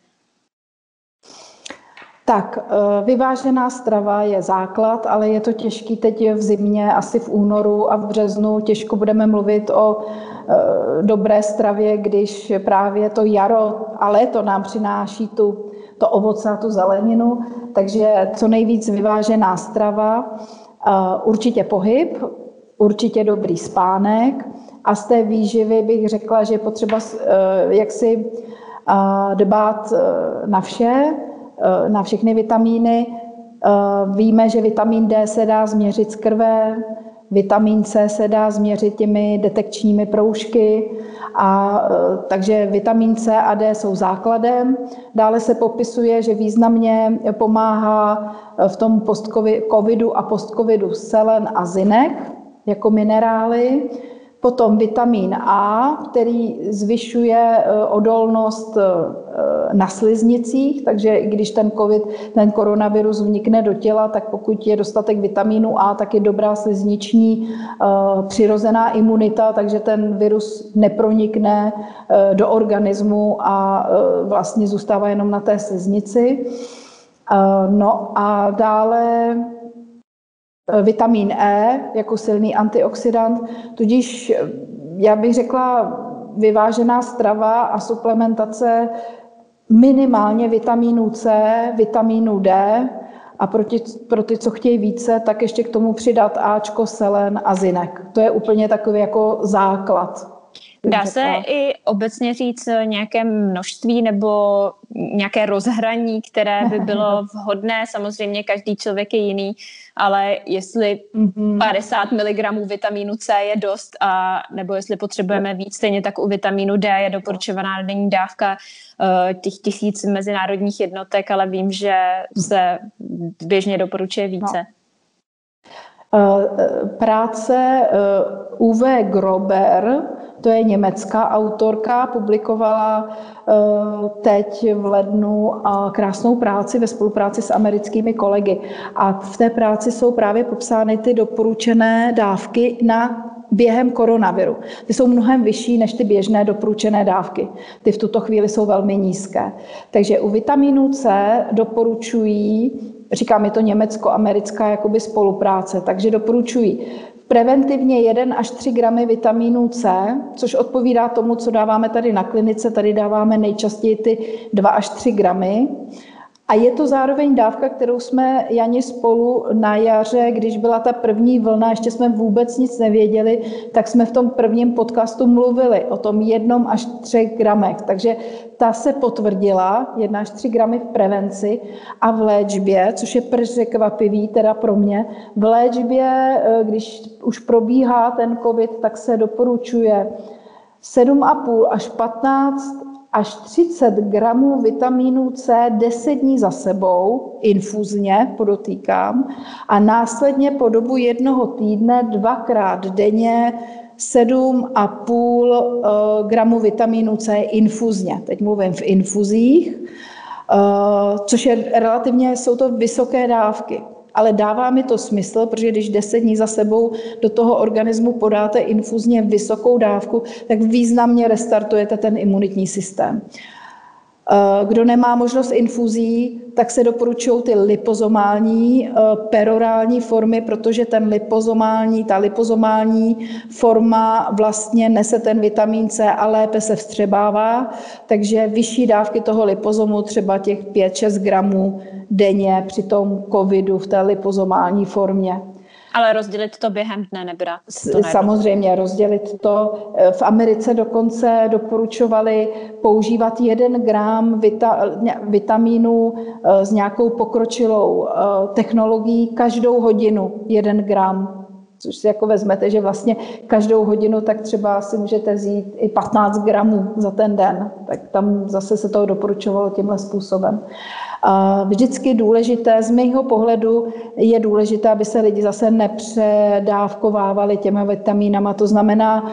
Tak, eh, vyvážená strava je základ, ale je to těžký teď v zimě, asi v únoru a v březnu. Těžko budeme mluvit o eh, dobré stravě, když právě to jaro a léto nám přináší tu, to ovoce a tu zeleninu. Takže co nejvíc vyvážená strava, eh, určitě pohyb, určitě dobrý spánek a z té výživy bych řekla, že je potřeba jaksi dbát na vše, na všechny vitamíny. Eh, víme, že vitamin D se dá změřit z krve, vitamin C se dá změřit těmi detekčními proužky, a, eh, takže vitamin C a D jsou základem. Dále se popisuje, že významně pomáhá v tom post-covidu a post-covidu selen a zinek jako minerály. Potom vitamin A, který zvyšuje eh, odolnost eh, na sliznicích, takže i když ten COVID, ten koronavirus vnikne do těla, tak pokud je dostatek vitamínu A, tak je dobrá slizniční eh, přirozená imunita, takže ten virus nepronikne do organismu a vlastně zůstává jenom na té sliznici. No a dále vitamin E jako silný antioxidant, tudíž eh, já bych řekla vyvážená strava a suplementace minimálně vitamínu C, vitamínu D a pro ty, pro ty, co chtějí více, tak ještě k tomu přidat Ačko, selen a zinek. To je úplně takový jako základ. Dá se i obecně říct nějaké množství nebo nějaké rozhraní, které by bylo [laughs] vhodné. Samozřejmě každý člověk je jiný, ale jestli 50 mg vitamínu C je dost, a, nebo jestli potřebujeme víc, stejně tak u vitamínu D je doporučovaná denní dávka uh, těch tisíc mezinárodních jednotek, ale vím, že se běžně doporučuje více. No. Eh, práce eh, Uwe Grober, to je německá autorka, publikovala eh, teď v lednu krásnou práci ve spolupráci s americkými kolegy. A v té práci jsou právě popsány ty doporučené dávky na během koronaviru. Ty jsou mnohem vyšší než ty běžné doporučené dávky. Ty v tuto chvíli jsou velmi nízké. Takže u vitamínu C doporučují říkám, je to německo-americká jakoby spolupráce, takže doporučuji preventivně 1 až 3 gramy vitamínu C, což odpovídá tomu, co dáváme tady na klinice. Tady dáváme nejčastěji ty 2 až 3 gramy. A je to zároveň dávka, kterou jsme, Jani, spolu na jaře, když byla ta první vlna, ještě jsme vůbec nic nevěděli, tak jsme v tom prvním podcastu mluvili o tom jednom až třech gramech. Takže ta se potvrdila, jedna až tři gramy v prevenci a v léčbě, což je překvapivý teda pro mě. V léčbě, eh, když už probíhá ten covid, tak se doporučuje 7,5 až 15 až 30 gramů vitamínu C 10 dní za sebou, infuzně podotýkám, a následně po dobu jednoho týdne dvakrát denně 7,5 eh, gramu vitamínu C infuzně. Teď mluvím v infuzích, eh, což je relativně, jsou to vysoké dávky. Ale dává mi to smysl, protože když 10 dní za sebou do toho organismu podáte infuzně vysokou dávku, tak významně restartujete ten imunitní systém. Eh, kdo nemá možnost infuzí, tak se doporučují ty lipozomální, eh, perorální formy, protože ten lipozomální, ta lipozomální forma vlastně nese ten vitamin C a lépe se vstřebává, takže vyšší dávky toho lipozomu, třeba těch 5-6 gramů denně při tom covidu v té lipozomální formě. Ale rozdělit to během dne nebrat? To Samozřejmě rozdělit to. V Americe dokonce doporučovali používat jeden gram vita, vitamínu eh, s nějakou pokročilou eh, technologií každou hodinu, jeden gram což si jako vezmete, že vlastně každou hodinu tak třeba si můžete vzít i 15 gramů za ten den. Tak tam zase se to doporučovalo tímhle způsobem. Vždycky důležité, z mého pohledu je důležité, aby se lidi zase nepředávkovávali těma vitamínama. To znamená,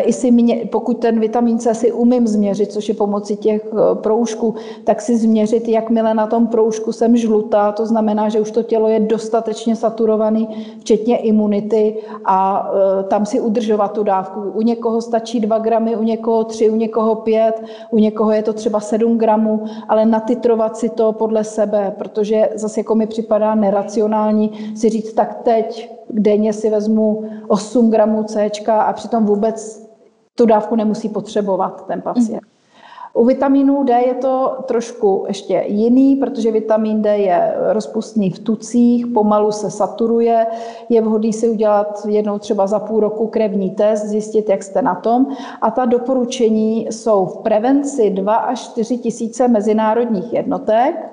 i si mě, pokud ten vitamin C si umím změřit, což je pomocí těch e, proužků, tak si změřit, jakmile na tom proužku jsem žlutá, to znamená, že už to tělo je dostatečně saturovaný, včetně imunity a e, tam si udržovat tu dávku. U někoho stačí 2 gramy, u někoho 3, u někoho 5, u někoho je to třeba 7 gramů, ale natitrovat si to podle sebe, protože zase jako mi připadá neracionální si říct, tak teď denně si vezmu 8 gramů C a přitom vůbec tu dávku nemusí potřebovat ten pacient. Mm. U vitamínu D je to trošku ještě jiný, protože vitamin D je rozpustný v tucích, pomalu se saturuje. Je vhodný si udělat jednou třeba za půl roku krevní test, zjistit, jak jste na tom. A ta doporučení jsou v prevenci 2 až 4 tisíce mezinárodních jednotek,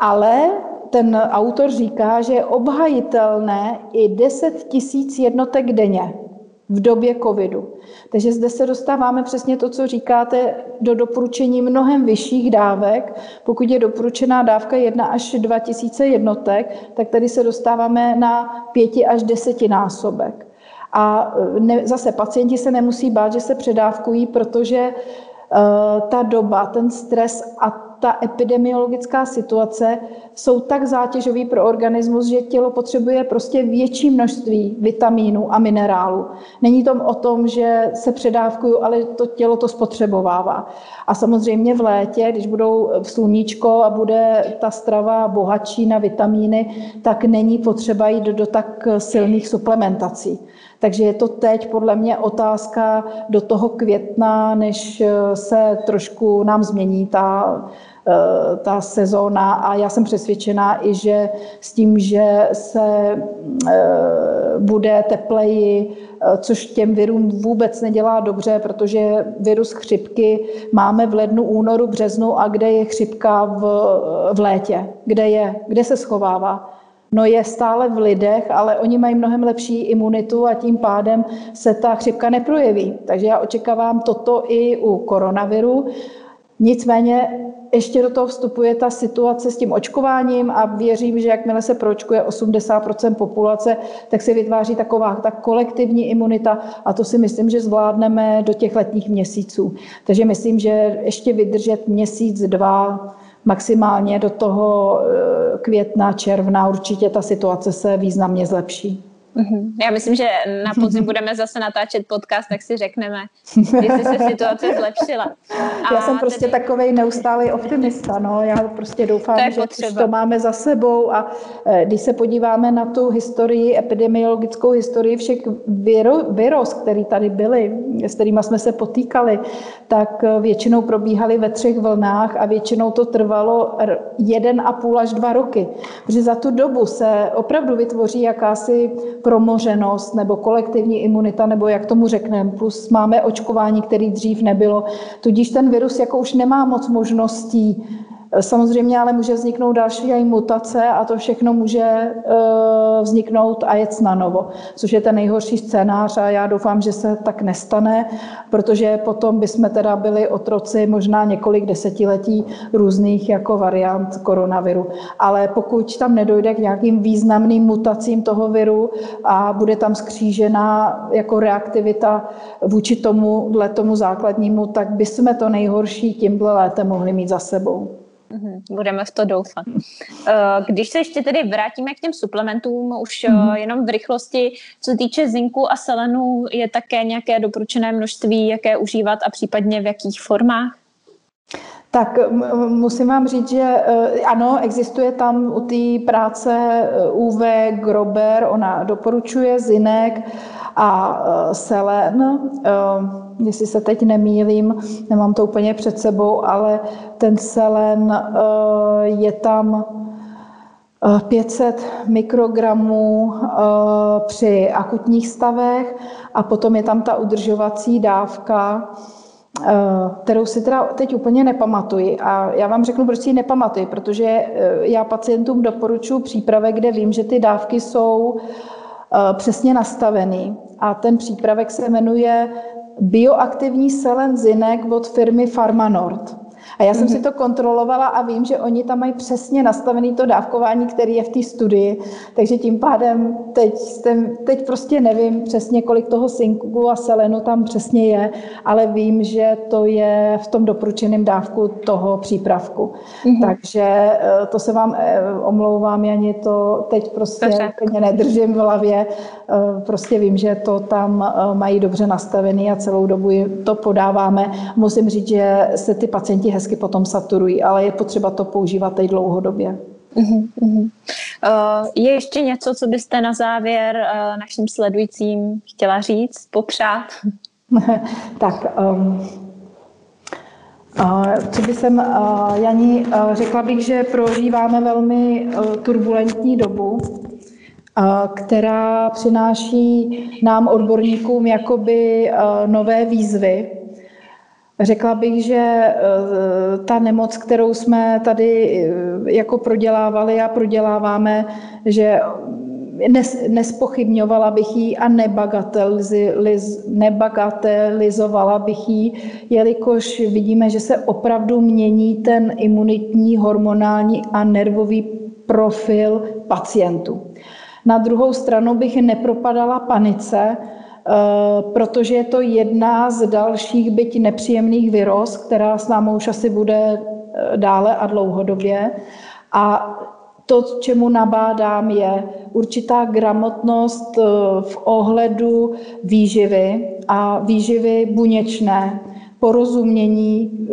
ale ten autor říká, že je obhajitelné i 10 tisíc jednotek denně v době covidu. Takže zde se dostáváme přesně to, co říkáte, do doporučení mnohem vyšších dávek. Pokud je doporučená dávka 1 až 2 tisíce jednotek, tak tady se dostáváme na 5 až 10 násobek. A ne, zase pacienti se nemusí bát, že se předávkují, protože uh, ta doba, ten stres a ta epidemiologická situace jsou tak zátěžový pro organismus, že tělo potřebuje prostě větší množství vitamínů a minerálů. Není to o tom, že se předávkuju, ale to tělo to spotřebovává. A samozřejmě v létě, když budou v sluníčko a bude ta strava bohatší na vitamíny, tak není potřeba jít do tak silných suplementací. Takže je to teď podle mě otázka do toho května, než se trošku nám změní ta ta sezóna a já jsem přesvědčená i, že s tím, že se eh, bude tepleji, eh, což těm virům vůbec nedělá dobře, protože virus chřipky máme v lednu, únoru, březnu a kde je chřipka v, v létě? Kde je? Kde se schovává? No je stále v lidech, ale oni mají mnohem lepší imunitu a tím pádem se ta chřipka neprojeví. Takže já očekávám toto i u koronaviru. Nicméně ještě do toho vstupuje ta situace s tím očkováním a věřím, že jakmile se proočkuje 80% populace, tak se vytváří taková ta kolektivní imunita a to si myslím, že zvládneme do těch letních měsíců. Takže myslím, že ještě vydržet měsíc, dva, maximálně do toho eh, května, června, určitě ta situace se významně zlepší. Mm-hmm. Já myslím, že na podzim [laughs] budeme zase natáčet podcast, tak si řekneme, jestli se situace [laughs] zlepšila. A Já jsem prostě tedy... takový neustálý optimista. No. Já prostě doufám, to že potřeba. to máme za sebou. A eh, když se podíváme na tu historii, epidemiologickou historii všech virus, které tady byly, s kterými jsme se potýkali, tak eh, většinou probíhaly ve třech vlnách a většinou to trvalo jeden a půl až dva roky. Protože za tu dobu se opravdu vytvoří jakási promořenost nebo kolektivní imunita, nebo jak tomu řekneme, plus máme očkování, který dřív nebylo. Tudíž ten virus jako už nemá moc možností Samozřejmě ale může vzniknout další i mutace a to všechno může eh, vzniknout a jet na novo, což je ten nejhorší scénář a já doufám, že se tak nestane, protože potom bychom teda byli otroci možná několik desetiletí různých jako variant koronaviru. Ale pokud tam nedojde k nějakým významným mutacím toho viru a bude tam skřížená jako reaktivita vůči tomu, tomu základnímu, tak bychom to nejhorší tímhle létem mohli mít za sebou. Mhm, budeme v to doufat. Eh, když se ještě tedy vrátíme k těm suplementům, už mm-hmm. jenom v rychlosti, co se týče zinku a selenu, je také nějaké doporučené množství, jaké užívat a případně v jakých formách? Tak musím vám říct, že eh, ano, existuje tam u té práce UV Grober, ona doporučuje zinek a selen jestli se teď nemýlím, nemám to úplně před sebou, ale ten selen eh, je tam 500 eh, mikrogramů eh, při akutních stavech a potom je tam ta udržovací dávka, kterou si teda teď úplně nepamatuji. A já vám řeknu, proč si ji nepamatuji, protože já pacientům doporučuji přípravek, kde vím, že ty dávky jsou přesně nastavený. A ten přípravek se jmenuje bioaktivní selen zinek od firmy Farmanord. A já jsem si mhm. to kontrolovala a vím, že oni tam mají přesně nastavený to dávkování, který je v té studii, takže tím pádem teď, jsem, teď prostě nevím přesně, kolik toho synku a selenu tam přesně je, ale vím, že to je v tom doporučeném dávku toho přípravku. Mm-hmm. Takže eh, to se vám eh, omlouvám, Jani, to teď prostě úplně nedržím v hlavě. Eh, prostě vím, že to tam mají dobře nastavený a celou dobu to podáváme. Musím říct, že se ty pacienti hezky potom saturují, ale je potřeba to používat teď dlouhodobě. Uh, je ještě něco, co byste na závěr uh, našim sledujícím chtěla říct, popřát? [laughs] tak, um, uh, co by jsem, uh, Jani, uh, řekla bych, že prožíváme velmi uh, turbulentní dobu, která přináší nám odborníkům jakoby nové výzvy, Řekla bych, že eh, ta nemoc, kterou jsme tady eh, jako prodělávali a proděláváme, že nespochybňovala bych ji a nebagatelizovala bych ji, jelikož vidíme, že se opravdu mění ten imunitní, hormonální a nervový profil pacientů. Na druhou stranu bych nepropadala panice, protože je to jedna z dalších, byť nepříjemných viroz, která s námi už asi bude eh, dále a dlouhodobě. A to, čemu nabádám, je určitá gramotnost eh, v ohledu výživy a výživy buněčné, porozumění,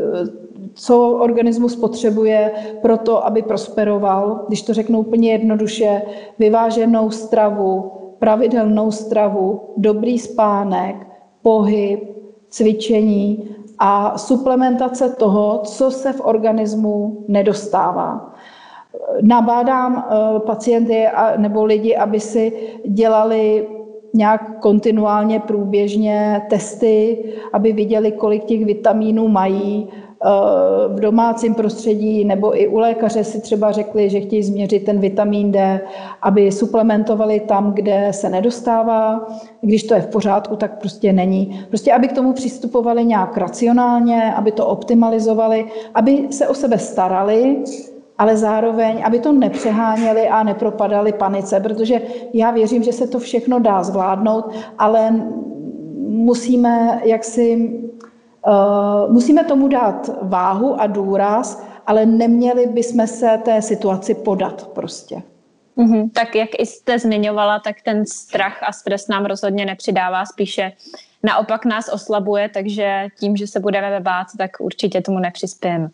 co organismus potřebuje pro to, aby prosperoval, když to řeknu úplně jednoduše, vyváženou stravu, pravidelnou stravu, dobrý spánek, pohyb, cvičení a suplementace toho, co se v organismu nedostává. Nabádám eh, pacienty nebo lidi, aby si dělali nějak kontinuálně průběžně testy, aby viděli, kolik těch vitamínů mají, v domácím prostředí nebo i u lékaře si třeba řekli, že chtějí změřit ten vitamin D, aby suplementovali tam, kde se nedostává. Když to je v pořádku, tak prostě není. Prostě aby k tomu přistupovali nějak racionálně, aby to optimalizovali, aby se o sebe starali, ale zároveň, aby to nepřeháněli a nepropadali panice, protože já věřím, že se to všechno dá zvládnout, ale musíme jaksi musíme tomu dát váhu a důraz, ale neměli bychom se té situaci podat prostě. Mm-hmm. Tak jak i jste zmiňovala, tak ten strach a stres nám rozhodně nepřidává, spíše naopak nás oslabuje, takže tím, že se budeme bát, tak určitě tomu nepřispějeme.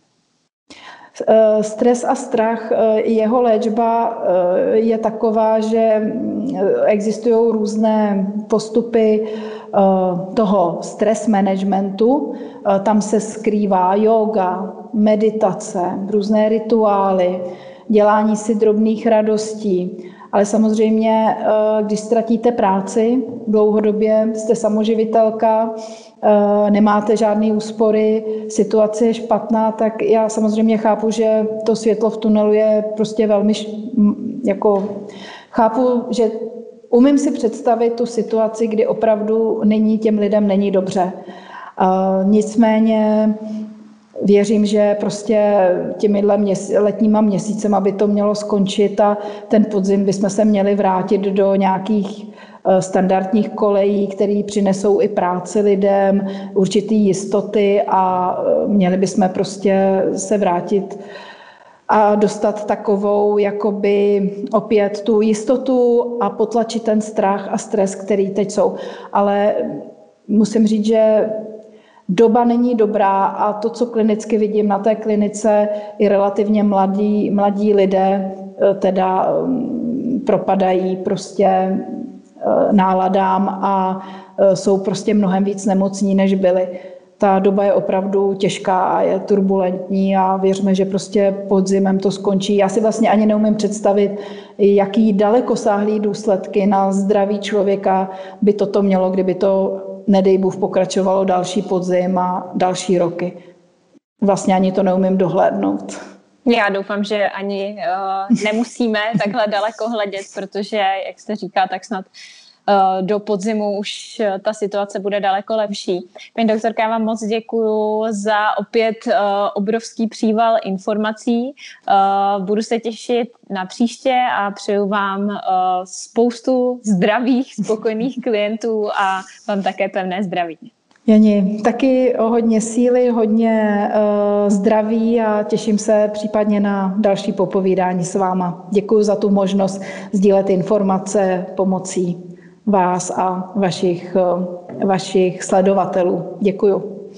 Eh, stres a strach, eh, jeho léčba eh, je taková, že mm, existují různé postupy toho stres managementu. Tam se skrývá yoga, meditace, různé rituály, dělání si drobných radostí. Ale samozřejmě, když ztratíte práci, dlouhodobě jste samoživitelka, Eh, nemáte žádné úspory, situace je špatná, tak já samozřejmě chápu, že to světlo v tunelu je prostě velmi, jako chápu, že umím si představit tu situaci, kdy opravdu není těm lidem není dobře. Nicméně věřím, že prostě měs, letníma měsícema by to mělo skončit a ten podzim bychom se měli vrátit do nějakých Eh, standardních kolejí, které přinesou i práci lidem, určitý jistoty a eh, měli bychom prostě se vrátit a dostat takovou jakoby opět tu jistotu a potlačit ten strach a stres, který teď jsou. Ale musím říct, že doba není dobrá a to, co klinicky vidím na té klinice, i relativně mladí, mladí lidé eh, teda mm, propadají prostě Eh, náladám a eh, jsou prostě mnohem víc nemocní, než byli. Ta doba je opravdu těžká a je turbulentní a věřme, že prostě podzimem to skončí. Já si vlastně ani neumím představit, jaký dalekosáhlý důsledky na zdraví člověka by toto mělo, kdyby to, nedej Bůh, pokračovalo další podzim a další roky. Vlastně ani to neumím dohlédnout. Já doufám, že ani uh, nemusíme takhle daleko hledět, protože, jak jste říká, tak snad do podzimu už uh, ta situace bude daleko lepší. Paní doktorka, já vám moc děkuji za opět uh, obrovský příval informací. Budu se těšit na příště a přeju vám spoustu zdravých, spokojených [laughs] klientů a vám také pevné zdraví. Jani, taky o hodně síly, hodně uh, zdraví a těším se případně na další popovídání s váma. Děkuji za tu možnost sdílet informace pomocí vás a vašich, eh, vašich sledovatelů. Děkuju.